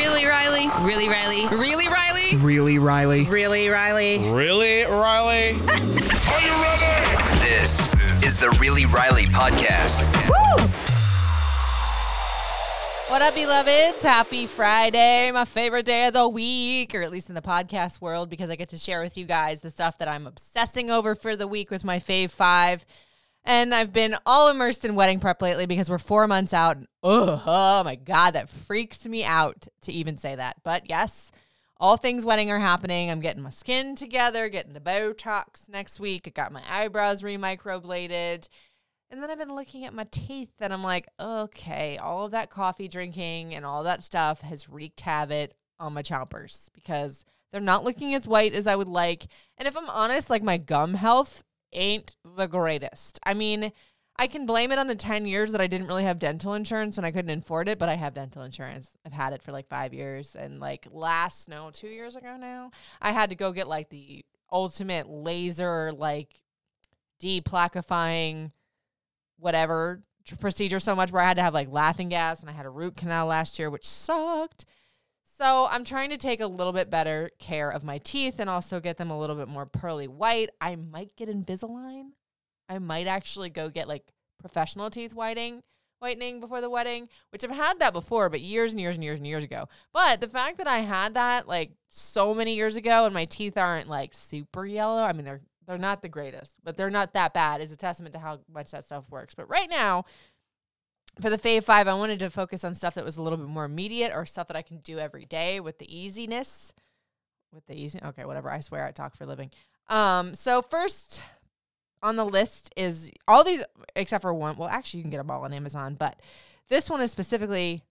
Really, Riley? Really, Riley? Really, Riley? Really, Riley? Really, Riley? Really, Riley? Are you ready? This is the Really Riley podcast. What up, beloveds? Happy Friday, my favorite day of the week, or at least in the podcast world, because I get to share with you guys the stuff that I'm obsessing over for the week with my fave five. And I've been all immersed in wedding prep lately because we're four months out. Oh, oh my God, that freaks me out to even say that. But yes, all things wedding are happening. I'm getting my skin together, getting the Botox next week. I got my eyebrows remicrobladed. And then I've been looking at my teeth and I'm like, okay, all of that coffee drinking and all that stuff has wreaked havoc on my chompers because they're not looking as white as I would like. And if I'm honest, like my gum health ain't the greatest. I mean, I can blame it on the 10 years that I didn't really have dental insurance and I couldn't afford it, but I have dental insurance. I've had it for like five years. And like last, no, two years ago now, I had to go get like the ultimate laser, like deplaquifying, whatever procedure so much where I had to have like laughing gas and I had a root canal last year, which sucked. So I'm trying to take a little bit better care of my teeth and also get them a little bit more pearly white. I might get Invisalign. I might actually go get like professional teeth whitening whitening before the wedding, which I've had that before, but years and years and years and years ago. But the fact that I had that like so many years ago and my teeth aren't like super yellow, I mean they're they're not the greatest, but they're not that bad is a testament to how much that stuff works. But right now, for the Fave 5, I wanted to focus on stuff that was a little bit more immediate or stuff that I can do every day with the easiness. With the easy, okay, whatever. I swear I talk for a living. Um, so first on the list is all these except for one. Well, actually, you can get them all on Amazon, but this one is specifically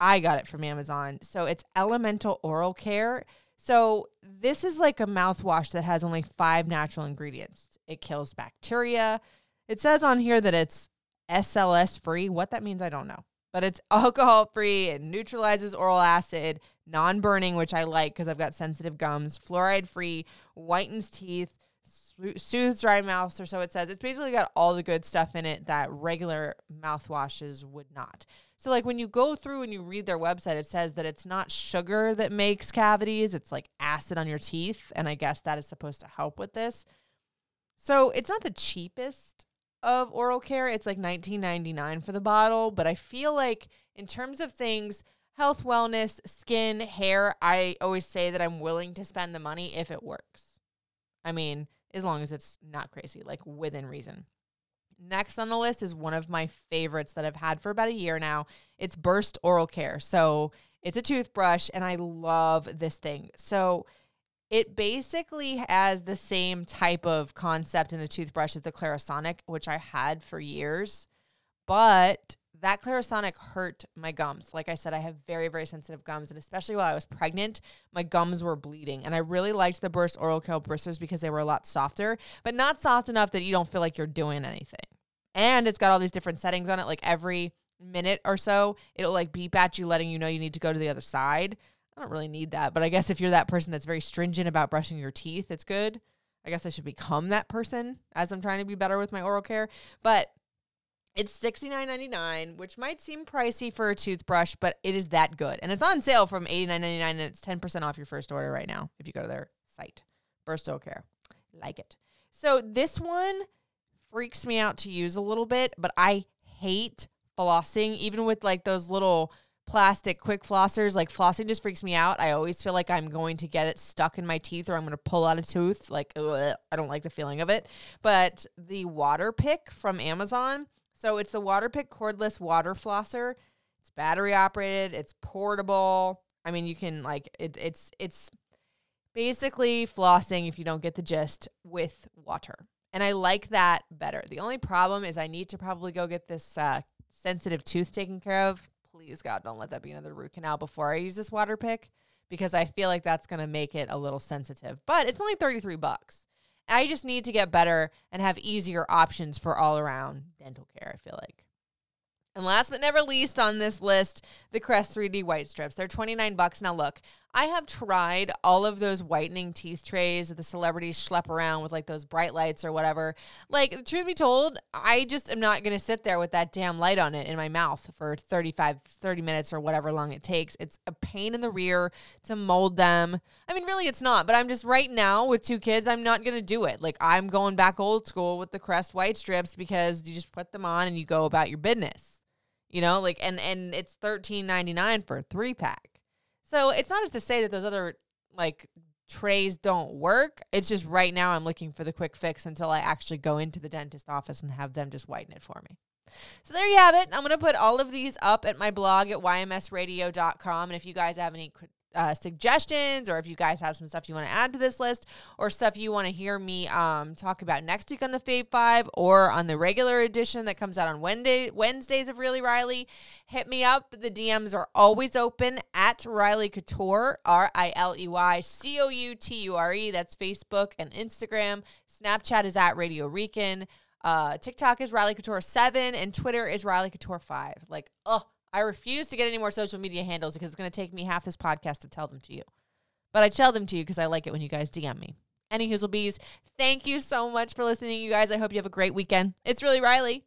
I got it from Amazon. So it's Elemental Oral Care. So this is like a mouthwash that has only five natural ingredients. It kills bacteria. It says on here that it's SLS free. What that means, I don't know. But it's alcohol free. It neutralizes oral acid, non burning, which I like because I've got sensitive gums, fluoride free, whitens teeth, soothes dry mouths, or so it says. It's basically got all the good stuff in it that regular mouthwashes would not. So, like when you go through and you read their website, it says that it's not sugar that makes cavities, it's like acid on your teeth. And I guess that is supposed to help with this. So, it's not the cheapest of oral care. It's like $19.99 for the bottle, but I feel like in terms of things, health, wellness, skin, hair, I always say that I'm willing to spend the money if it works. I mean, as long as it's not crazy, like within reason. Next on the list is one of my favorites that I've had for about a year now. It's Burst Oral Care. So it's a toothbrush, and I love this thing. So it basically has the same type of concept in a toothbrush as the Clarisonic, which I had for years. But that Clarisonic hurt my gums. Like I said, I have very, very sensitive gums. And especially while I was pregnant, my gums were bleeding. And I really liked the Burst Oral Care bristles because they were a lot softer, but not soft enough that you don't feel like you're doing anything. And it's got all these different settings on it. Like every minute or so, it'll like beep at you, letting you know you need to go to the other side. I don't really need that. But I guess if you're that person that's very stringent about brushing your teeth, it's good. I guess I should become that person as I'm trying to be better with my oral care. But it's $69.99, which might seem pricey for a toothbrush, but it is that good. And it's on sale from $89.99 and it's 10% off your first order right now if you go to their site. Burst Oral Care. Like it. So this one freaks me out to use a little bit, but I hate flossing, even with like those little plastic quick flossers. Like flossing just freaks me out. I always feel like I'm going to get it stuck in my teeth or I'm going to pull out a tooth. Like, ugh, I don't like the feeling of it. But the Waterpik from Amazon. So it's the Waterpik cordless water flosser. It's battery operated. It's portable. I mean, you can like it, it's it's basically flossing if you don't get the gist with water. And I like that better. The only problem is I need to probably go get this uh, sensitive tooth taken care of. Please, God, don't let that be another root canal before I use this Waterpik because I feel like that's going to make it a little sensitive. But it's only 33 bucks. I just need to get better and have easier options for all around dental care, I feel like. And last but never least on this list, the Crest 3D white strips. They're 29 bucks. Now look, I have tried all of those whitening teeth trays that the celebrities schlep around with like those bright lights or whatever. Like, truth be told, I just am not going to sit there with that damn light on it in my mouth for 35, 30 minutes or whatever long it takes. It's a pain in the rear to mold them. I mean, really, it's not, but I'm just right now with two kids, I'm not going to do it. Like, I'm going back old school with the Crest white strips because you just put them on and you go about your business. You know, like and and it's thirteen ninety nine for a three pack. So it's not as to say that those other like trays don't work. It's just right now I'm looking for the quick fix until I actually go into the dentist office and have them just whiten it for me. So there you have it. I'm going to put all of these up at my blog at ymsradio.com. And if you guys have any uh, suggestions or if you guys have some stuff you want to add to this list or stuff you want to hear me um, talk about next week on the Fave 5 or on the regular edition that comes out on Wednesday, Wednesdays of Really Riley, hit me up. The DMs are always open at Riley Couture, R I L E Y C O U T U R E. That's Facebook and Instagram. Snapchat is at Radio Rican. Uh, TikTok is Riley Couture 7 and Twitter is Riley Couture 5. Like, oh, I refuse to get any more social media handles because it's going to take me half this podcast to tell them to you. But I tell them to you because I like it when you guys DM me. Any Hoozle Bees, thank you so much for listening, you guys. I hope you have a great weekend. It's really Riley.